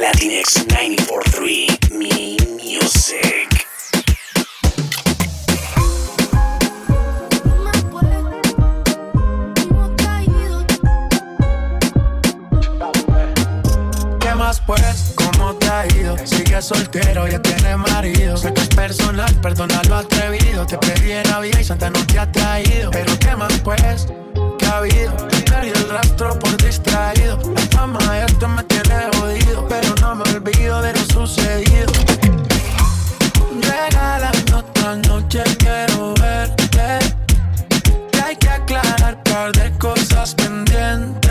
Latinx 943, me music. ¿Qué más pues? ¿Cómo te ha ido? Sigue soltero, ya tiene marido. Sé que es personal, perdona lo atrevido. Te pedí en la vida y Santa no te ha traído. Pero ¿qué más pues? ¿Qué ha habido? Perdí el rastro por distraído. La fama esto me tiene jodido. Me olvido de lo sucedido. Regálame otra noche, quiero verte. Que hay que aclarar par de cosas pendientes.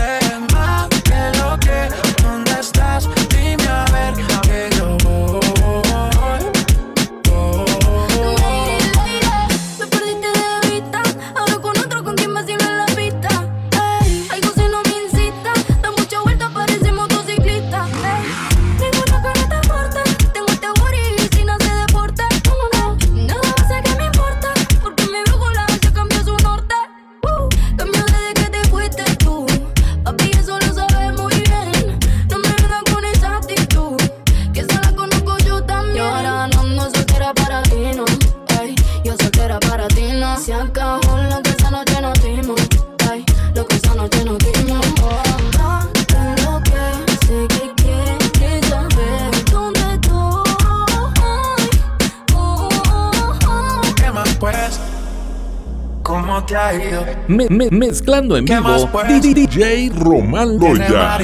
Me- me- mezclando en ¿Qué vivo, pues? DJ Román Loya.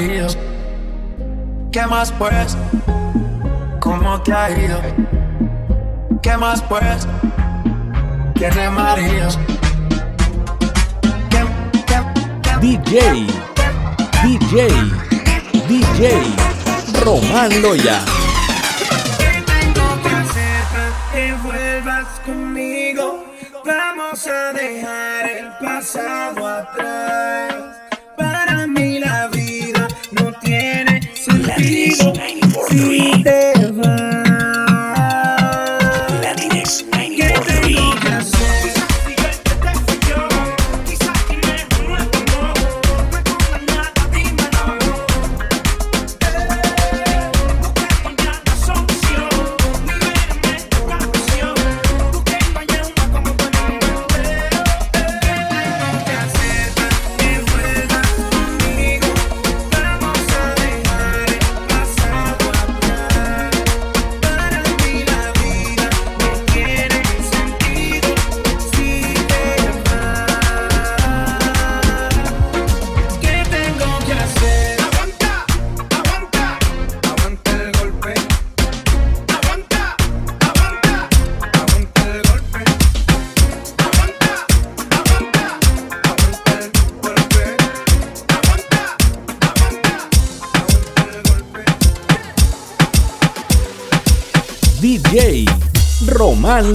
¿Qué más pues? ¿Cómo te ha ido? ¿Qué más pues? Tiene maridos. ¿Qué, qué, qué, DJ, DJ, DJ Román Loya. ¿Qué tengo que hacer que vuelvas conmigo? Vamos a dejar deixado atrás. DJ Román.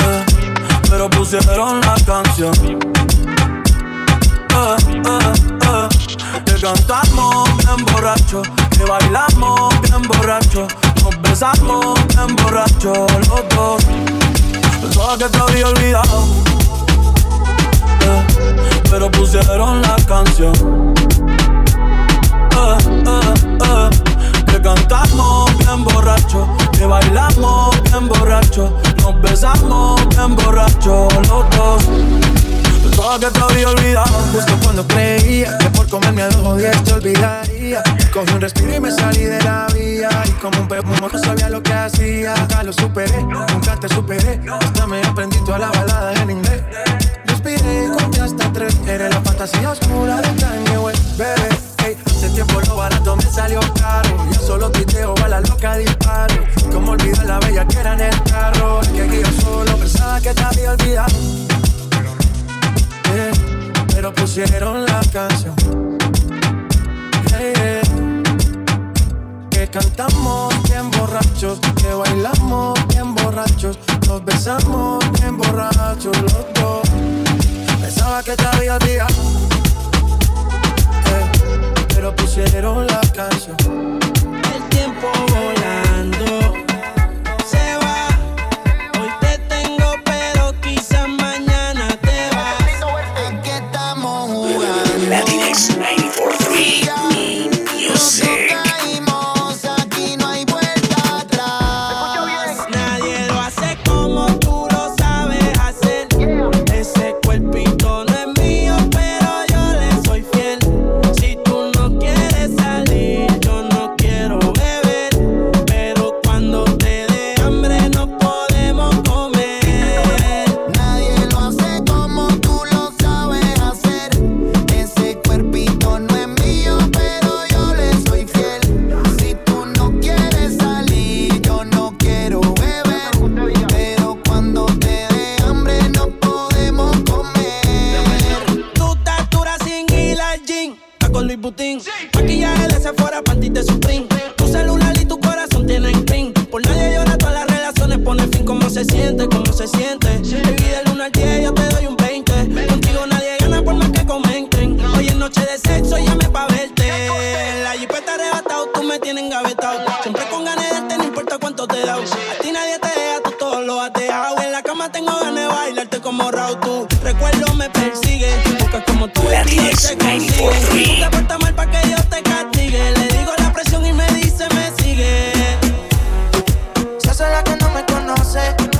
Eh, pero pusieron la canción. Eh, eh, eh, cantamos bien borracho, que bailamos bien borracho, nos besamos bien borracho los dos. Pensaba que te había olvidado. Eh, pero pusieron la canción. Nos besamos bien borracho los dos. Pensaba que te había olvidado Justo cuando creía que por comerme a dos o diez te olvidaría. Cogí un respiro y me salí de la vía Y como un pez no sabía lo que hacía. Nunca lo superé, nunca te superé Hasta me aprendí toda la balada en inglés Respiré y conté hasta tres Eres la fantasía oscura de Kanye West, bebé Ey, hace tiempo lo barato me salió caro Yo solo tuiteo, a la loca disparo Como olvidar la bella que era en el carro Es que yo solo pensaba que te había olvidado yeah, pero pusieron la canción. Yeah, yeah. Que cantamos bien borrachos, que bailamos bien borrachos, nos besamos bien borrachos los dos. Pensaba que te había olvidado, yeah, pero pusieron la canción. El tiempo volando Louis Vuitton. Maquillaje de Sephora, panty de Supreme. Tu celular y tu corazón tienen pin. Por nadie llora, todas las relaciones pone fin. ¿Cómo se siente? ¿Cómo me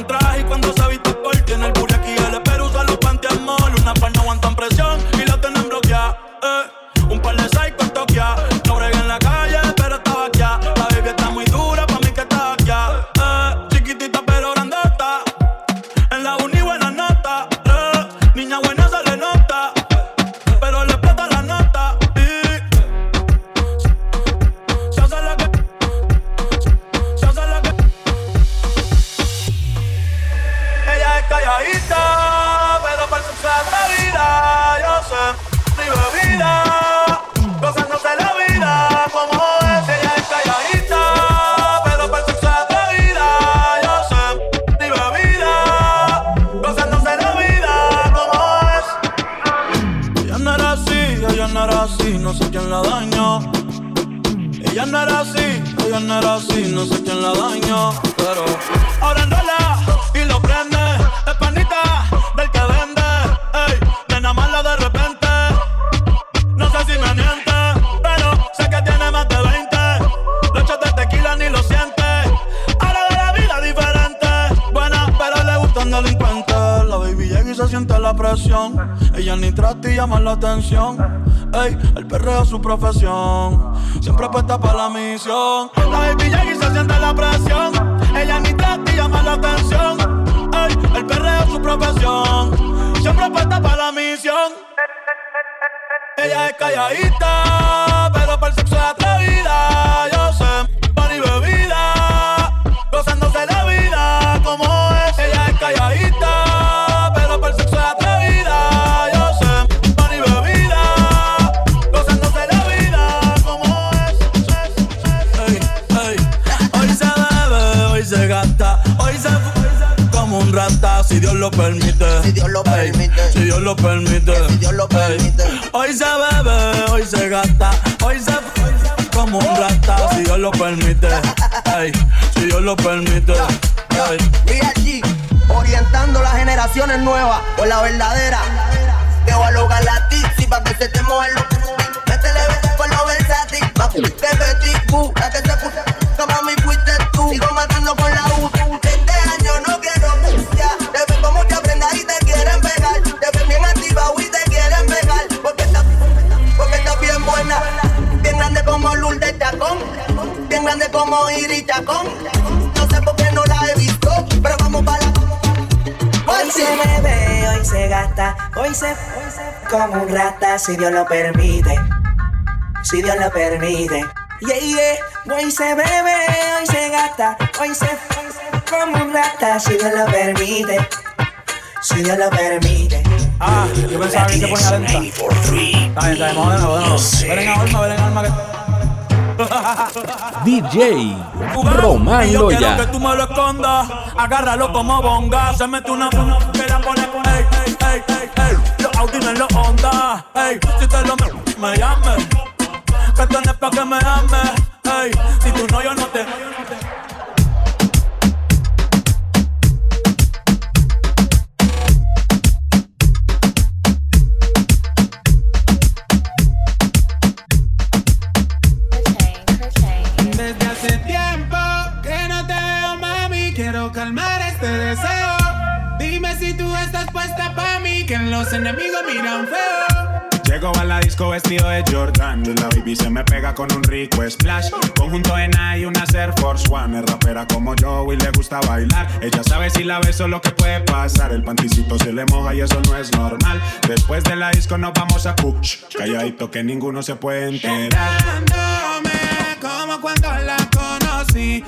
Ella mata con traje y cuando no sé quién la dañó. Llega y se siente la presión. Ella ni trata y llama la atención. Ey, el perreo es su profesión. Siempre apuesta para la misión. La baby llega y se siente la presión. Ella ni trata y llama la atención. Ey, el perreo es su profesión. Siempre apuesta para la misión. Ella es calladita, pero para el sexo es atrevida. Yo lo permite. Si Dios lo Ey, permite. Si Dios lo permite. Si Dios lo permite. Hoy se bebe, hoy se gasta, hoy se como un rata, si Dios lo permite. Ey, si Dios lo permite. Ey. Orientando las generaciones nuevas por la verdadera. Te voy a lograr la tipsy pa' que se te muevan los Métele con lo versátil. Papi, te metí, la que se puso. Como mi fuiste tú. Sigo matando con la U. como un rata si Dios lo permite. Si Dios lo permite. Yeah, yeah. Hoy se bebe, hoy se gasta, hoy se como un rata si Dios lo permite. Si Dios lo permite. Ah, yo pensaba que se ponía lenta. 943 Está bien, está bien, vamos de nuevo, de nuevo. Ven en alma, ven en alma que. DJ Román quiero que Loya. tú me lo escondas. Agárralo como bonga. Se mete una funa que la pone con ey, ey, ey, ey, ey. Los Audi en los Honda. Ey, si te lo me, me llames. Que tenés pa' que me ames. Ey, si tú no, yo no te. Los enemigos miran feo. Llego a la disco vestido de Jordan la baby se me pega con un rico splash. Conjunto en y una Air Force One. Es rapera como yo y le gusta bailar. Ella sabe si la beso lo que puede pasar. El panticito se le moja y eso no es normal. Después de la disco nos vamos a push. Calladito que ninguno se puede enterar. como cuando la conocí.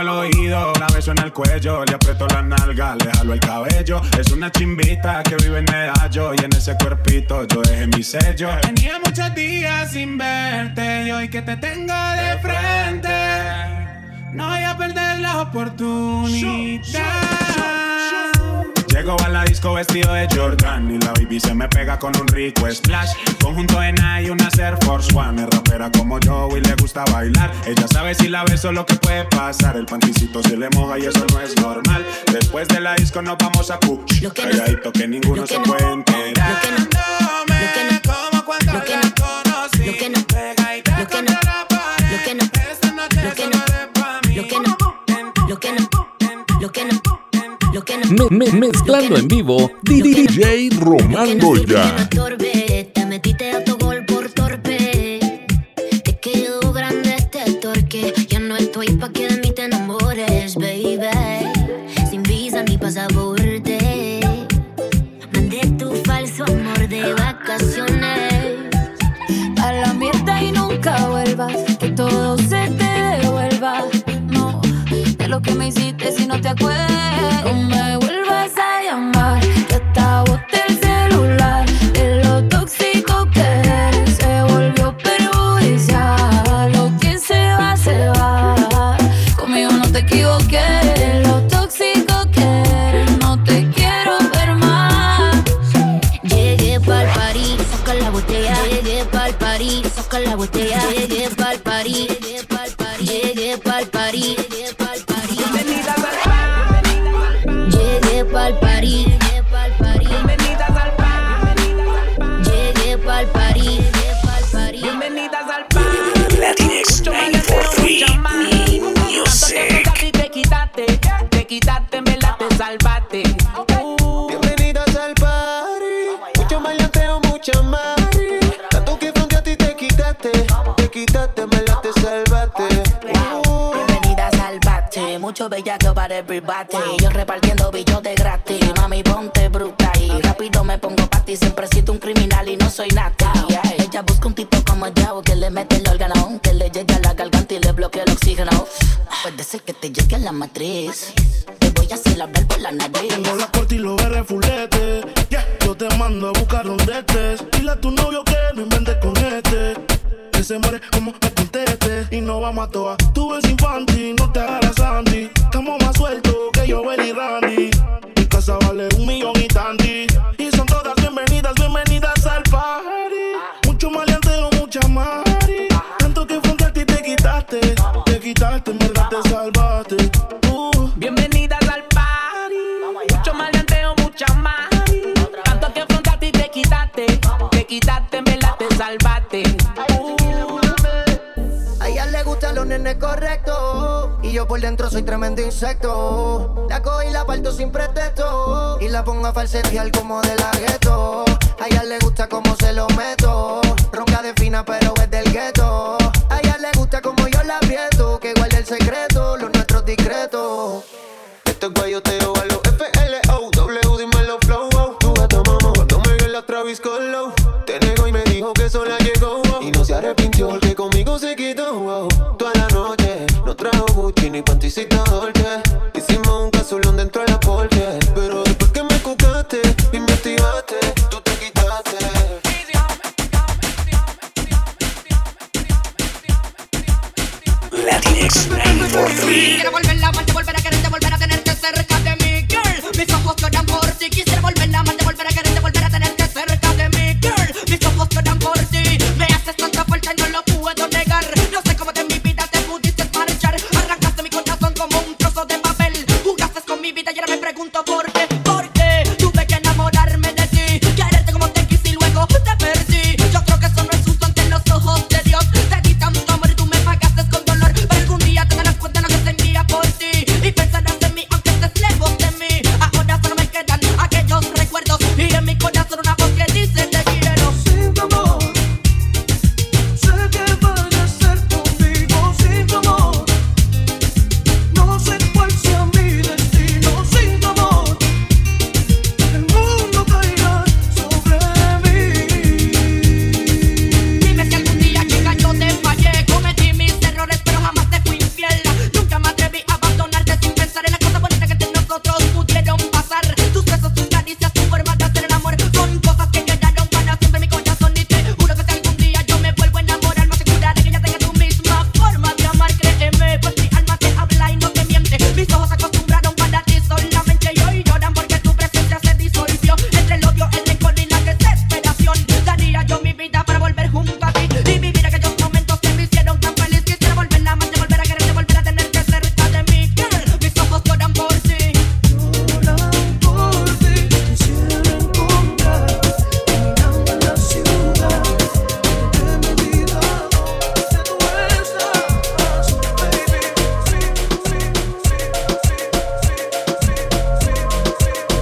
Al oído, la beso en el cuello. Le aprieto la nalga, le jalo el cabello. Es una chimbita que vive en medallo. Y en ese cuerpito yo dejé mi sello. Tenía muchos días sin verte. Y hoy que te tengo de frente. No voy a perder la oportunidad. Llego a la disco vestido de Jordan y la baby se me pega con un rico splash. Conjunto en y una Air Force One. Es rapera como yo y le gusta bailar. Ella sabe si la beso lo que puede pasar. El panticito se le moja y eso no es normal. Después de la disco nos vamos a push. Calladito que ninguno se puede enterar. Dándome como cuando la conocí. Pegadita Que todo se te devuelva. No, de lo que me hiciste si no te acuerdas. Para everybody. Yo repartiendo billos de gratis, mami ponte bruta y rápido me pongo ti. Siempre he sido un criminal y no soy nada. Ella busca un tipo como yo que le mete el órgano, que le llegue a la garganta y le bloquee el oxígeno. Puede ser que te llegue a la matriz. Te voy a hacer hablar por la nariz. Tengo la corte y los R fulete. Yeah. Mando a buscar donde estés. Dile a tu novio que no inventes con este. Que se muere como me conteste. Y no vamos a toa. Tú ves infantil, no te agarras Sandy. Estamos más sueltos que yo, y Randy. Mi casa vale un millón y tanti. Y son todas bienvenidas, bienvenidas al party. Mucho maleanteo, mucha mari. Tanto que fronteaste y te quitaste. Te quitaste, en verdad te los correctos. Y yo por dentro soy tremendo insecto. La cojo y la parto sin pretexto. Y la pongo a falsetear como de la gueto. A ella le gusta como se lo meto. Ronca de fina, pero es del gueto. A ella le gusta como yo la aprieto. Que guarde el secreto, los nuestros discretos. Esto es guayoteo a los FLO, W, dímelo flow. oh. Tu gata mamá, cuando me vio en la Travis Colo. Te negó y me dijo que sola llegó. oh. Y no se arrepintió porque conmigo se quitó. oh. Gucci ni panticita Dolce. Hicimos un casulón dentro de la Porsche. Pero después que me cucaste y me activaste, tú te quitaste. Latinx 943. Quiero volver a amarte, volver a quererte, volver a tenerte cerca de mí, girl. Mis ojos lloran por ti. Quisiera volver a amarte, volver a quererte,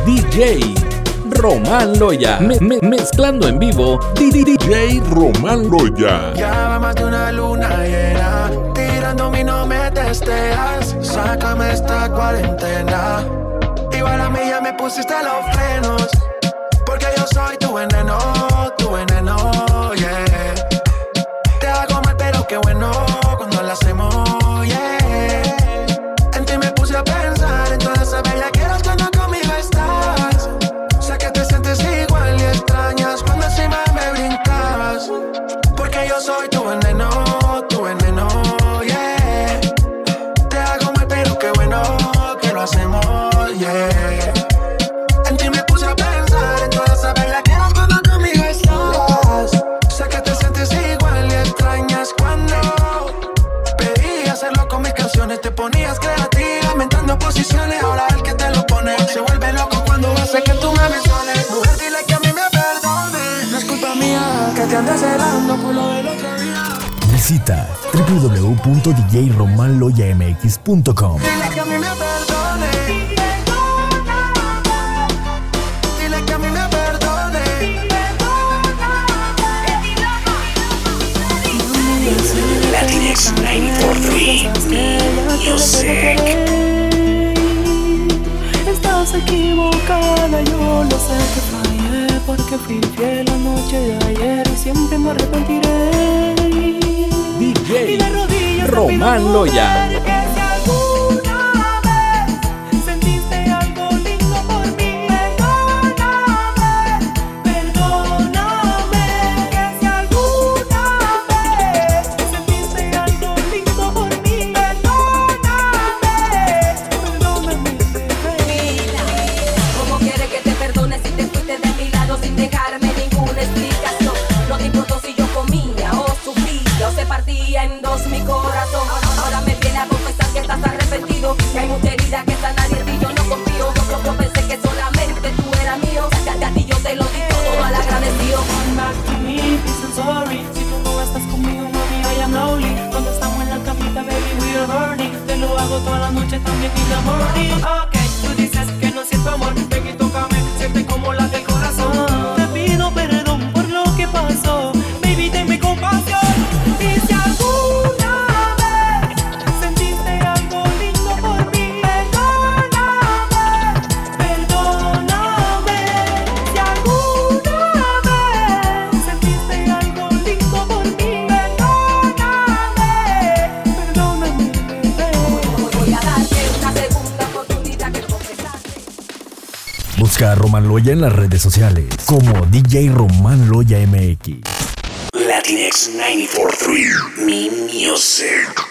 DJ Román Loya. Me me mezclando en vivo, DJ Román Loya. Ya va más de una luna llena, tirando mi no me testeas. Sácame esta cuarentena. Igual a mí ya me pusiste los frenos, porque yo soy tu veneno. gratis.com. Latinx estás equivocada, yo lo sé que fallé Porque fui fiel la noche de ayer y siempre me arrepentiré. DJ y de En las redes sociales como DJ Román Loya MX. Latinx 943 Mi Music.